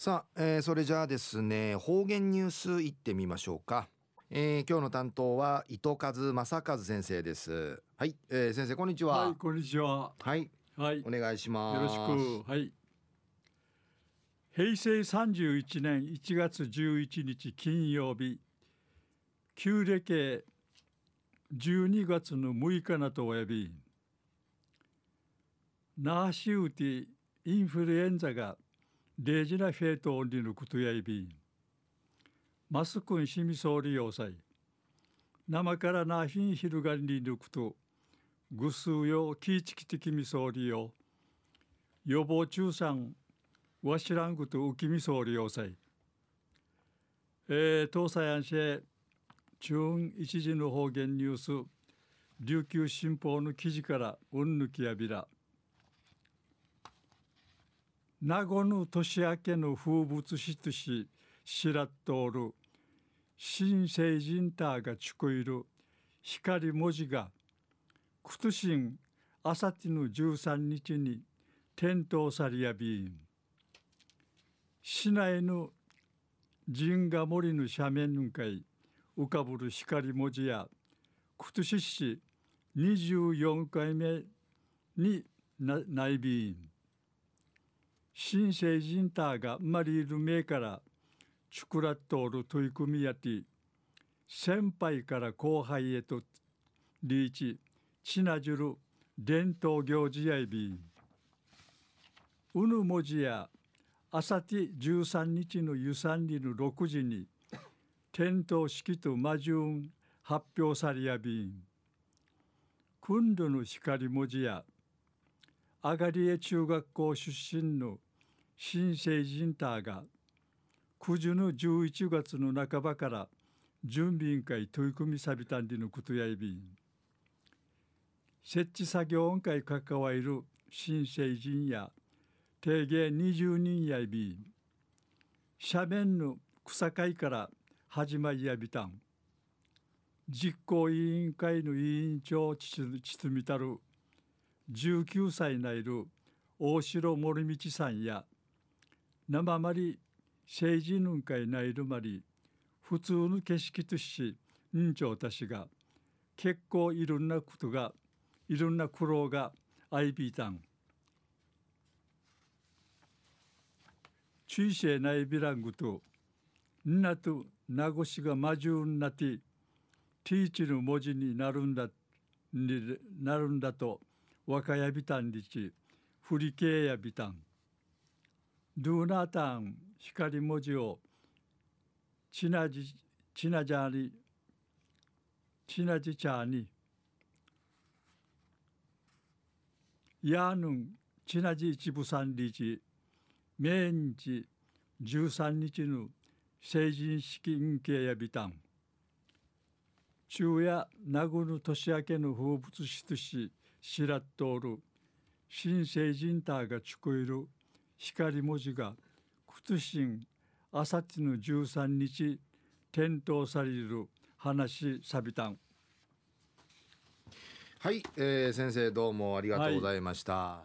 さあ、えー、それじゃあですね方言ニュースいってみましょうか、えー、今日の担当は糸数正和先生です。はい、えー、先生こんにちは。はいこんにちは。はい。はい。お願いします。よろしく。はい。平成31年1月11日金曜日。旧暦12月の6日なとおやびナーシウティインフルエンザがレジナフェイトオンリのことやいびマスクンシミソーリ要塞生からなフィンヒルガンリヌクトぐすうよキーチキティキミソーリよ予防中産わしらんぐとウキミソーリ要塞えー、東西安市中一時の方言ニュース琉球新報の記事からうんぬきやびら。名護の年明けの風物詩とし知らっとおる新成人ターがちこいる光文字がくとしんあさっての13日に点灯されやびん。市内の神ヶ森の斜面の会浮かぶる光文字やくとしし24回目に内びん。新成人ターが生まれる前からチュクラットール取り組みやて先輩から後輩へとリーチチナジュル伝統行事やいびん。うぬ文字やあさて13日の湯山里の6時に点灯式と魔順発表されやびん。今度の光文字やあがりえ中学校出身の新成人ターが九十の11月の半ばから準備委員会取り組みさびたんでのことやいびん。設置作業委会関わる新成人や定芸20人やいびん。斜面の草会から始まりやびたん。実行委員会の委員長ちつみたる19歳ないる大城森道さんや生まり政治ぬんかいないるまり普通の景色としんちょうたしが結構いろんなことがいろんな苦労があいびいたん中世ないびらんぐとんなと名越が魔獣になってティーチの文字になるんだになるんだと若やびたんりち振り系やびたんドゥーナータン光文字をチナジチナジャーにチナジチャーに。ヤーヌンチナジ一部三日明日十三日の成人式運慶やビタン昼夜名護の年明けの風物詩とししらっとおる。新成人ターが聞こえる。光文字が屈伸あさっての13日点灯される話さびたん。はい、えー、先生どうもありがとうございました、は